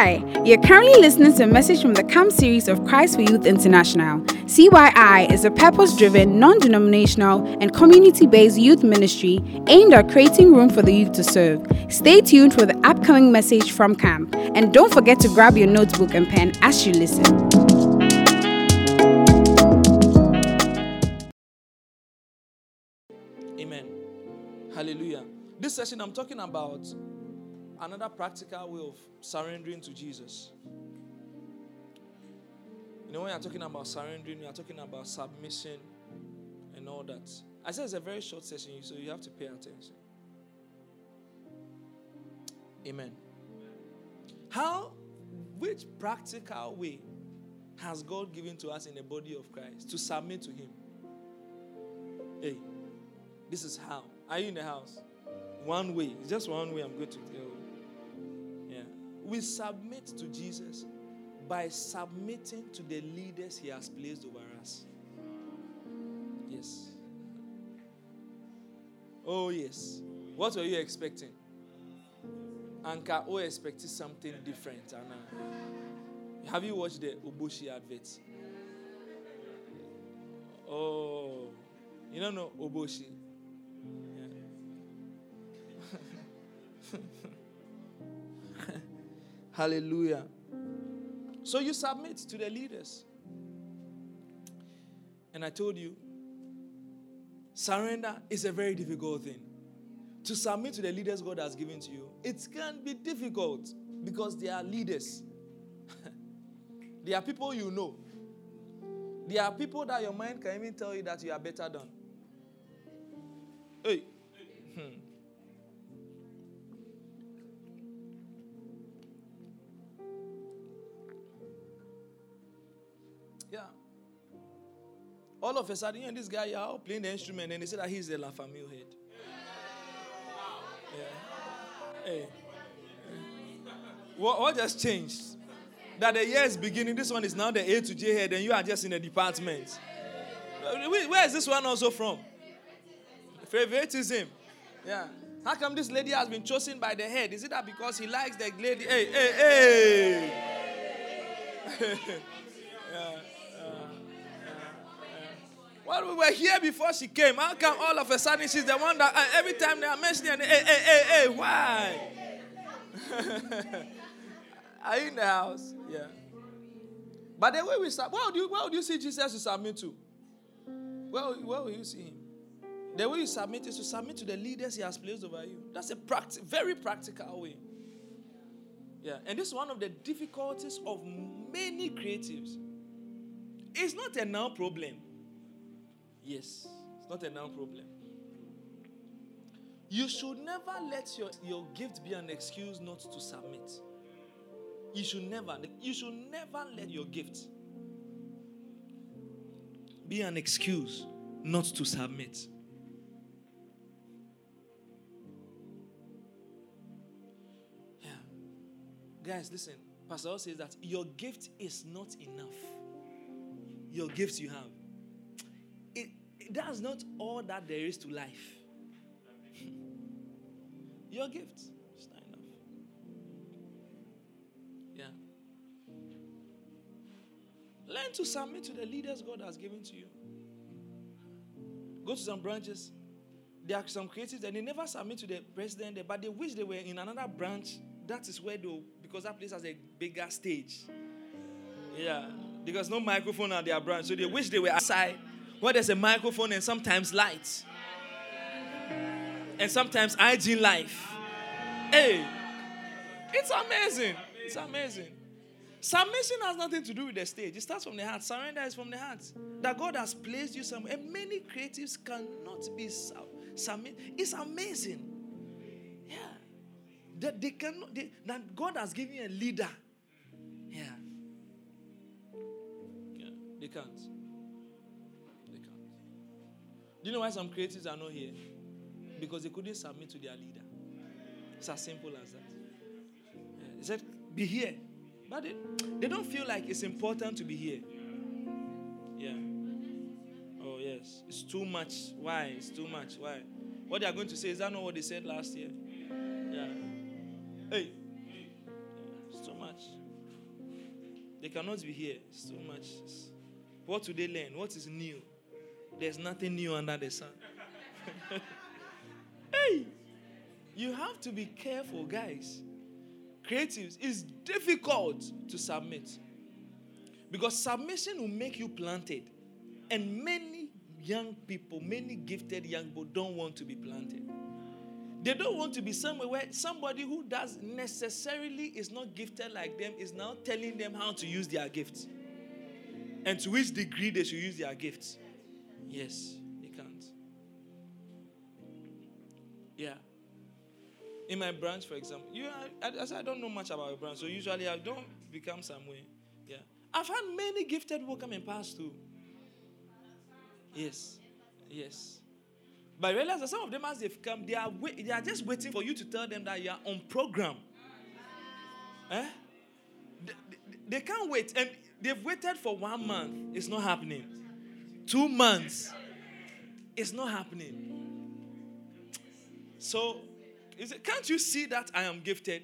Hi, you're currently listening to a message from the CAMP series of Christ for Youth International. CYI is a purpose driven, non denominational, and community based youth ministry aimed at creating room for the youth to serve. Stay tuned for the upcoming message from CAMP, and don't forget to grab your notebook and pen as you listen. Amen. Hallelujah. This session, I'm talking about another practical way of surrendering to Jesus. You know, when you're talking about surrendering, you're talking about submission and all that. I said it's a very short session, so you have to pay attention. Amen. How, which practical way has God given to us in the body of Christ to submit to Him? Hey, this is how. Are you in the house? One way. It's just one way I'm going to go. We submit to Jesus by submitting to the leaders He has placed over us. Yes. Oh, yes. What were you expecting? Anka O expected something different. Anna. Have you watched the Oboshi adverts? Oh, you don't know Oboshi? Yeah. Hallelujah. So you submit to the leaders. And I told you, surrender is a very difficult thing. To submit to the leaders God has given to you, it can be difficult because they are leaders. they are people you know. They are people that your mind can even tell you that you are better than. Hey. Hmm. All of a sudden, you and this guy, out playing the instrument, and they say that he's the La Famille head. Yeah. Hey. What, what just changed? That the year is beginning, this one is now the A to J head, and you are just in the department. Uh, where is this one also from? Favoritism. Yeah. How come this lady has been chosen by the head? Is it that because he likes the lady? Hey, hey, hey. yeah, yeah, we were here before she came. How come all of a sudden she's the one that uh, every time they are mentioning, hey, hey, hey, hey, why? are you in the house? Yeah. But the way we start, where would you, where would you see Jesus to submit to? Where, where will you see him? The way you submit is to submit to the leaders he has placed over you. That's a practi- very practical way. Yeah, and this is one of the difficulties of many creatives. It's not a now problem. Yes, it's not a now problem. You should never let your, your gift be an excuse not to submit. You should never, you should never let your gift be an excuse not to submit. Yeah. Guys, listen. Pastor says that your gift is not enough. Your gifts you have. That's not all that there is to life. your gift is not enough. Yeah. Learn to submit to the leaders God has given to you. Go to some branches. There are some creatives and they never submit to the president, but they wish they were in another branch. That is where they because that place has a bigger stage. Yeah. Because no microphone at their branch. So they wish they were outside where there's a microphone and sometimes lights. And sometimes IG life. Hey. It's amazing. It's amazing. Submission has nothing to do with the stage. It starts from the heart. Surrender is from the heart. That God has placed you somewhere. And many creatives cannot be submit. It's amazing. Yeah. That they cannot they, that God has given you a leader. Yeah. Yeah. They can't. Do you know why some creatives are not here? Because they couldn't submit to their leader. It's as simple as that. Yeah. They said, be here. But they, they don't feel like it's important to be here. Yeah. Oh, yes. It's too much. Why? It's too much. Why? What they are going to say, is that not what they said last year? Yeah. Hey. It's too much. They cannot be here. So much. What do they learn? What is new? There's nothing new under the sun. hey, you have to be careful, guys. Creatives, it's difficult to submit. Because submission will make you planted. And many young people, many gifted young people don't want to be planted. They don't want to be somewhere where somebody who does necessarily is not gifted like them is now telling them how to use their gifts and to which degree they should use their gifts. Yes, they can't. Yeah. In my branch, for example, you I, I, I don't know much about a branch, so usually I don't become somewhere. Yeah. I've had many gifted people come and pass. Yes. Yes. But I realize that some of them, as they've come, they are, wait, they are just waiting for you to tell them that you are on program. Eh? They, they, they can't wait. And they've waited for one month. It's not happening. Two months. It's not happening. So, it, can't you see that I am gifted?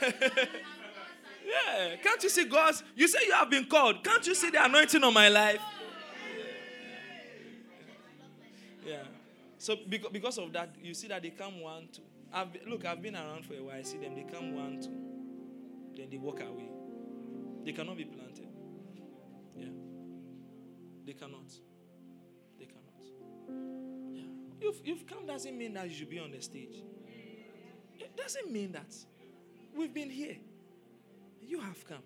yeah. Can't you see God's? You say you have been called. Can't you see the anointing on my life? Yeah. So because of that, you see that they come one, two. I've, look, I've been around for a while. I see them. They come one, two. Then they walk away. They cannot be planted. They cannot. They cannot. Yeah. You've, you've come doesn't mean that you should be on the stage. It doesn't mean that. We've been here. You have come.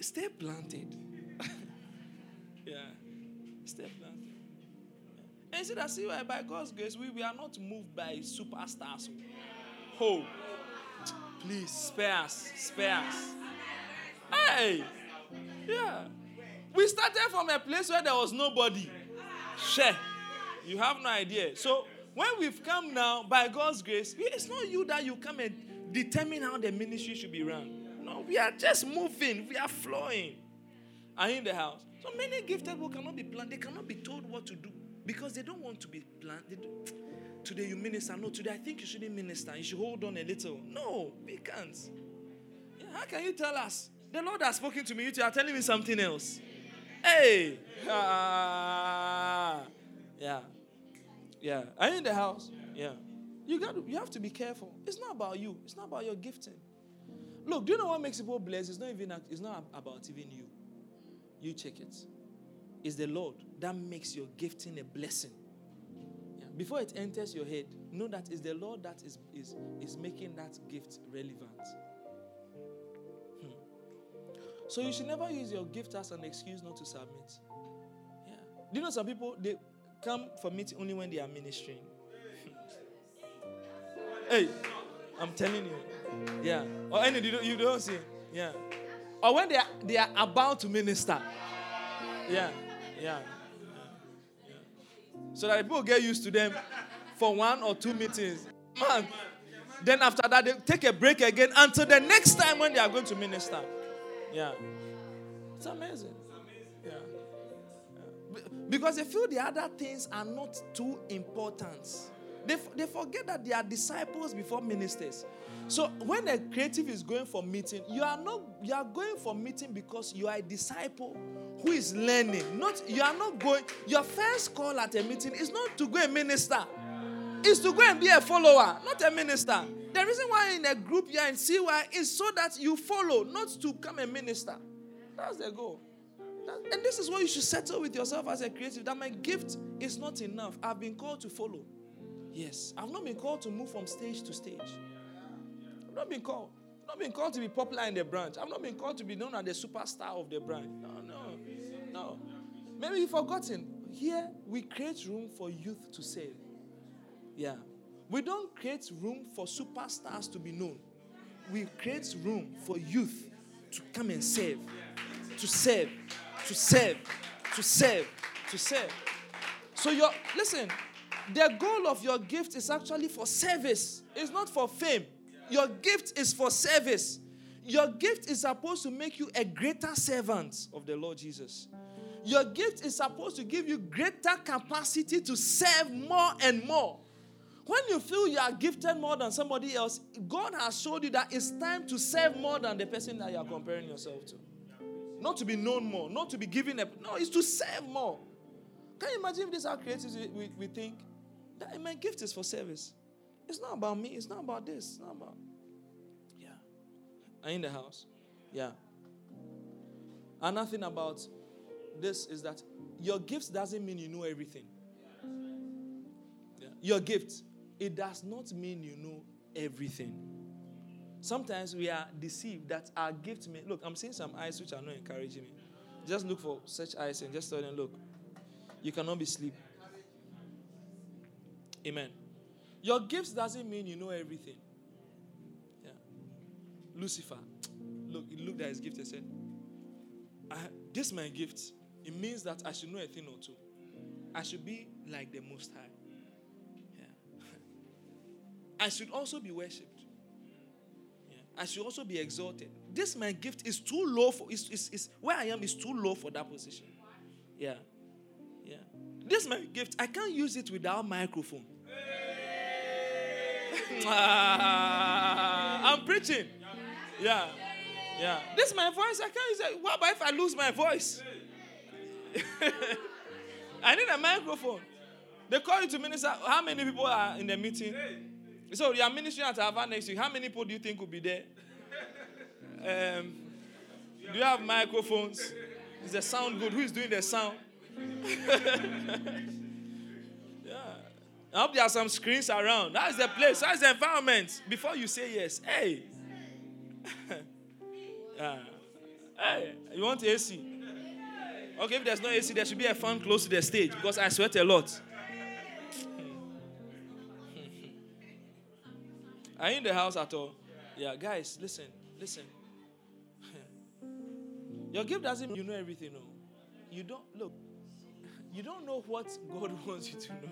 Stay planted. yeah. Stay planted. And see that see by God's grace, we, we are not moved by superstars. Oh, please spare us, spare us. Hey, yeah. We started from a place where there was nobody. Share. You have no idea. So when we've come now, by God's grace, it's not you that you come and determine how the ministry should be run. No, we are just moving. We are flowing. Are in the house? So many gifted people cannot be planned. They cannot be told what to do. Because they don't want to be planted. Today you minister. No, today I think you shouldn't minister. You should hold on a little. No, we can't. How can you tell us? The Lord has spoken to me. You are telling me something else. Hey. Ah. Yeah. Yeah. Are you in the house? Yeah. You got to, you have to be careful. It's not about you. It's not about your gifting. Look, do you know what makes people blessed? It's not even it's not about even you. You check it. It's the Lord that makes your gifting a blessing. Yeah. Before it enters your head, know that it's the Lord that is, is, is making that gift relevant. So you should never use your gift as an excuse not to submit. Yeah. Do you know some people they come for meeting only when they are ministering? hey, I'm telling you. Yeah. Or any you don't, you don't see. Yeah. Or when they are, they are about to minister. Yeah. Yeah. yeah. So that people get used to them for one or two meetings. Man. Then after that, they take a break again until the next time when they are going to minister. Yeah. It's amazing. Yeah. yeah. Because they feel the other things are not too important. They, they forget that they are disciples before ministers. So when a creative is going for meeting, you are not you are going for meeting because you are a disciple who is learning. Not you are not going. Your first call at a meeting is not to go and minister. It's to go and be a follower, not a minister. The reason why in a group are in CY is so that you follow, not to come and minister. That's the goal. and this is what you should settle with yourself as a creative. That my gift is not enough. I've been called to follow. Yes, I've not been called to move from stage to stage. I've not been called. I've not been called to be popular in the branch. I've not been called to be known as the superstar of the branch. No, no, no. Maybe you've forgotten. Here, we create room for youth to serve. Yeah. We don't create room for superstars to be known. We create room for youth to come and serve. To serve. To serve. To serve. To serve. So your listen, the goal of your gift is actually for service. It's not for fame. Your gift is for service. Your gift is supposed to make you a greater servant of the Lord Jesus. Your gift is supposed to give you greater capacity to serve more and more. When you feel you are gifted more than somebody else, God has showed you that it's time to serve more than the person that you are comparing yourself to. Not to be known more, not to be given up. No, it's to serve more. Can you imagine if this is how creatives we, we, think? That my gift is for service. It's not about me. It's not about this. It's not about. Yeah. Are in the house? Yeah. Another thing about this is that your gifts doesn't mean you know everything. Yeah. Your gift, it does not mean you know everything. Sometimes we are deceived that our gift may look. I'm seeing some eyes which are not encouraging me. Just look for such eyes and just tell them, look, you cannot be asleep. Amen. Your gifts doesn't mean you know everything. Yeah. Lucifer, look, he looked at his gift and said, This is my gift. It means that I should know a thing or two. I should be like the Most High. I should also be worshipped. Yeah. I should also be exalted. This my gift is too low for is, is, is where I am is too low for that position. Yeah. Yeah. This my gift. I can't use it without microphone. I'm preaching. Yeah. Yeah. This is my voice. I can't use it. What about if I lose my voice? I need a microphone. They call you to minister. How many people are in the meeting? So you are ministering at Ava next week. How many people do you think will be there? Um, do you have microphones? Is the sound good? Who is doing the sound? yeah. I hope there are some screens around. That's the place. That's the environment. Before you say yes, hey. yeah. Hey, you want AC? Okay, if there's no AC, there should be a fan close to the stage because I sweat a lot. Are you in the house at all? Yeah, guys, listen, listen. Your gift doesn't mean you know everything, no. You don't look. You don't know what God wants you to know.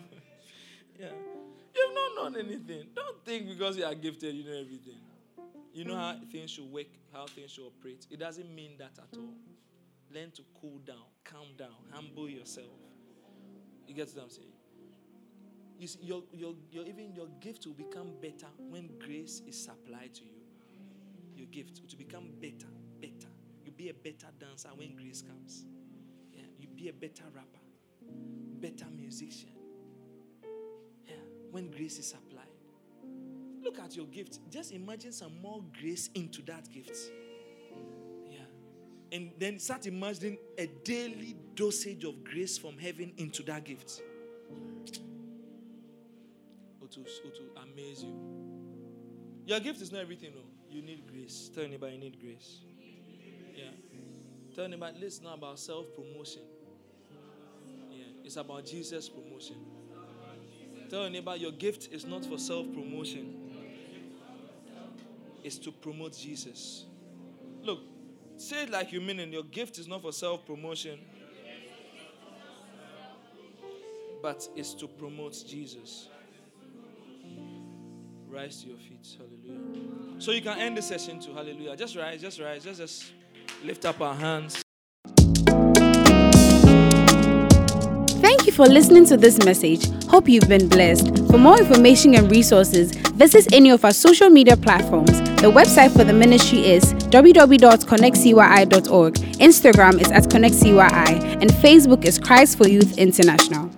yeah. You've not known anything. Don't think because you are gifted, you know everything. You know how things should work, how things should operate. It doesn't mean that at all. Learn to cool down, calm down, humble yourself. You get what I'm saying? You see, your, your, your, even your gift will become better when grace is supplied to you. Your gift will become better, better. You'll be a better dancer when grace comes. Yeah, you'll be a better rapper, better musician. Yeah, when grace is supplied. Look at your gift. Just imagine some more grace into that gift Yeah. and then start imagining a daily dosage of grace from heaven into that gift. To, amaze you. Your gift is not everything, no. You need grace. Tell anybody you need grace. Yeah. Tell anybody, listen not about self promotion. Yeah. It's about Jesus' promotion. Tell anybody your gift is not for self promotion, it's to promote Jesus. Look, Say it like you mean it. Your gift is not for self promotion, but it's to promote Jesus. Rise to your feet. Hallelujah. So you can end the session too. Hallelujah. Just rise, just rise. Just, just lift up our hands. Thank you for listening to this message. Hope you've been blessed. For more information and resources, visit any of our social media platforms. The website for the ministry is www.connectcyi.org. Instagram is at connectcyi, and Facebook is Christ for Youth International.